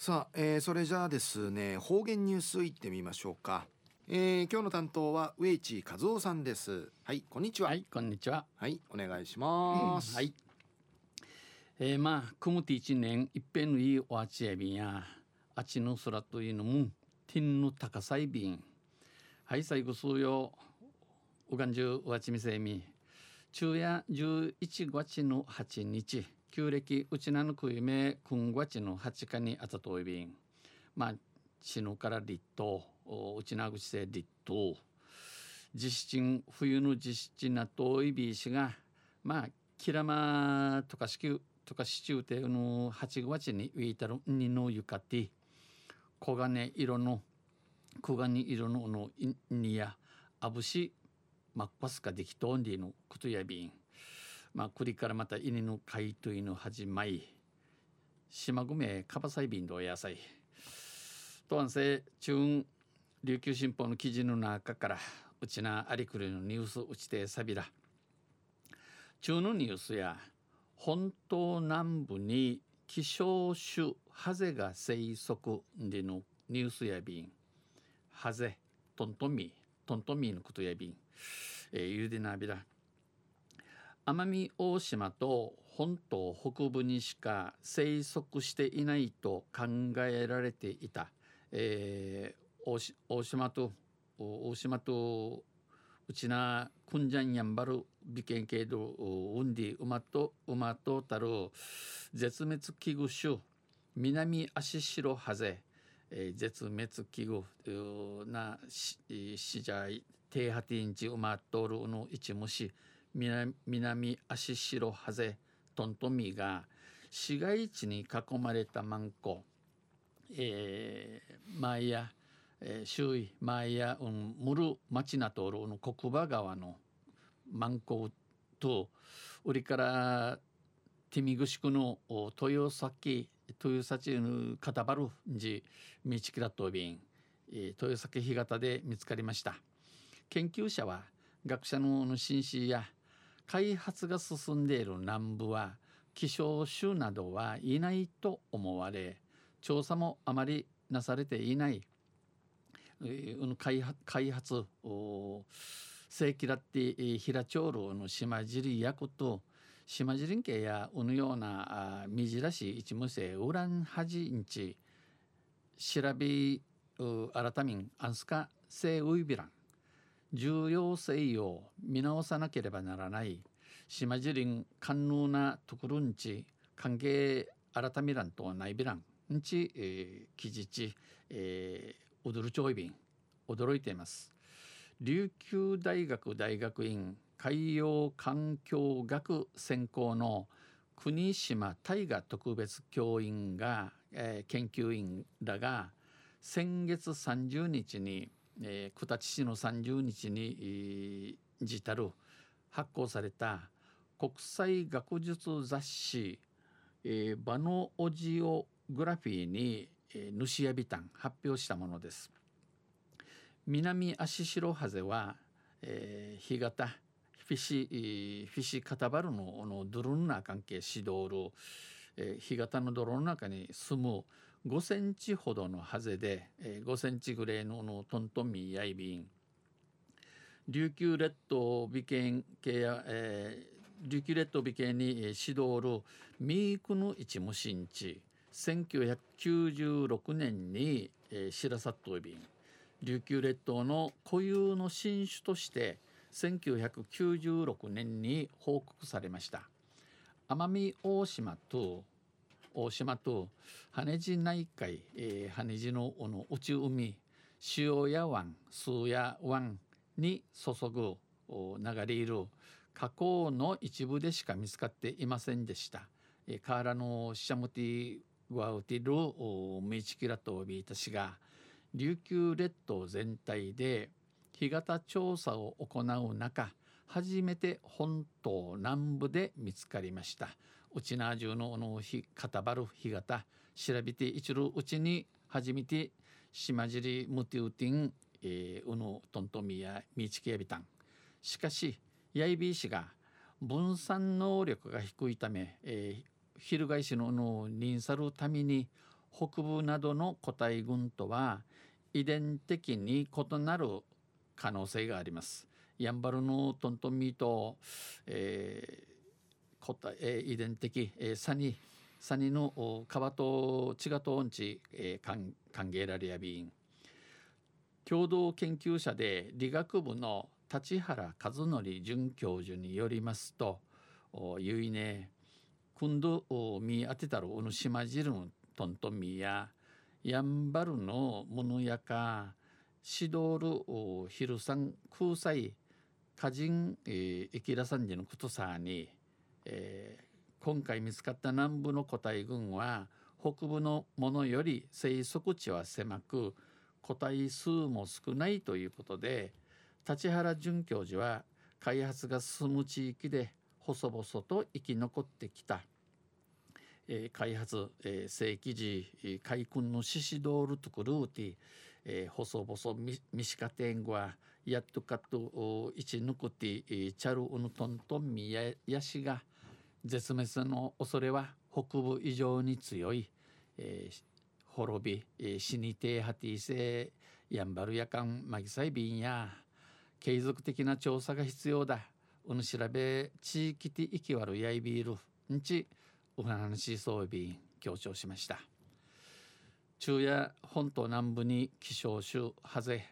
さあ、えー、それじゃあですね方言ニュースいってみましょうか、えー、今日の担当は上地和夫さんです。はいこんにちは。はいこんにちは。はいお願いします、うん、はい。えー、まあくむて一年いっぺんのいいおあちやびんやあちの空というのもてんの高さいびん。はい最後数曜うがんじゅうわちみせみ昼夜11月の8日旧暦うちなのくいめくんがちの八日にあたといびん。まあ死ぬから立冬うちなぐちせ立冬実質冬の実質なといびしがまあきらまとかしきゅとかしちゅうての8月にウィータルにのゆかて黄金色の黄金色ののにやあぶしまっぱすかできとんりのことやびん。まあ、栗からまた犬の飼いといの始まり島組カバサイビンド野菜とんせ中琉球新報の記事の中からうちなありくりのニュースうちてさびら。中のニュースや本島南部に希少種ハゼが生息でのニュースやびん。ハゼトントミトントミーのことやびん、えー、ゆでなびら。奄美大島と本島北部にしか生息していないと考えられていた、えー、大島と大島とうちなくんじゃんやんばる美形系度うんで馬と馬とたる絶滅危惧種南足白ハゼ、えー、絶滅危惧なししじゃ低波ティンチ馬とるの一虫南足白ハゼトントミが市街地に囲まれたマンコ、えー、マイヤ、えー、周囲マイヤ、うん、ムル町なとるの国場川のマンコと売りからティミグシクの豊崎豊崎のカバルジミチキラトビン豊崎干潟で見つかりました。研究者は学者の紳士や開発が進んでいる南部は希少種などはいないと思われ調査もあまりなされていない、えー、開発開発正規だって平長老の島尻役と島尻んけやうぬようなみじらしい一無性ウランハジンチ調べ改みんアンスカセウイビラン重要性を見直さなければならない島尻ん官能なところんち関係改めらんとないびらん。んち、えー、記事ち、えー、踊るちょいびん。驚いています。琉球大学大学院海洋環境学専攻の国島大河特別教員が、えー、研究員らが先月30日にえー、九立市の30日にじたる発行された国際学術雑誌、えー、バノオジオグラフィーに、えー、主やびたん発表したものです。南足白ハゼは、えー、干潟フィシフィシカタバルののドロンナ関係指導る、え、干潟の泥の中に住む5センチほどのハゼで、えー、5センチぐらいののトントミーやいびん琉球列島美形系や、えー、琉球列島美形に指導るミークの一無神地。1996年に、えー、白里びん琉球列島の固有の新種として1996年に報告されました奄美大島と大島と羽地内海、えー、羽地のの内海塩屋湾数屋湾に注ぐ流れいる河口の一部でしか見つかっていませんでした。え、河原のシャムティワウティルメイチキラトビータ氏が琉球列島全体で干潟調査を行う中初めて本島南部で見つかりました。うちなじゅうののひかたばる干潟調べて一るうちに初めて島尻ムティウティン、えー、うのトントミやミチケヤビタンしかしヤイビー氏が分散能力が低いため、えー、翻しののにんさるために北部などの個体群とは遺伝的に異なる可能性があります。やんばるのトントンミーと、えー、個体、えー、遺伝的、えー、サニサニの川と血がと音痴、えー、歓迎られやびん共同研究者で理学部の立原和則准教授によりますとゆいね今度み当てたるおぬしまじるんトントンミややんばるのものやかシドールヒルさん空載歌人、えー、エキラサンジのことさに、えー、今回見つかった南部の個体群は北部のものより生息地は狭く個体数も少ないということで立原准教授は開発が進む地域で細々と生き残ってきた、えー、開発、えー、正規時開墾のシシドールトクルーティ、えー、細々みみしかてんごはやっとかと一抜くてチャルウヌトントンミヤヤシが絶滅の恐れは北部以上に強い、えー、滅び、えー、死にてはていせやんばるやかんまぎさいびんや。継続的な調査が必要だ。うぬ調べ地域的生きわるやいびるんちうはなしそうびん強調しました。昼夜本島南部に気象州ハゼ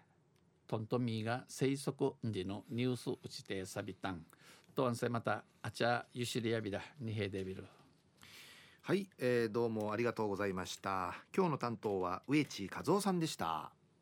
トントミーが生息時のニュース打ちてさびたん。とんせまたあちゃゆしりやびだ。にへでびるはい、えー、どうもありがとうございました。今日の担当は植地和夫さんでした。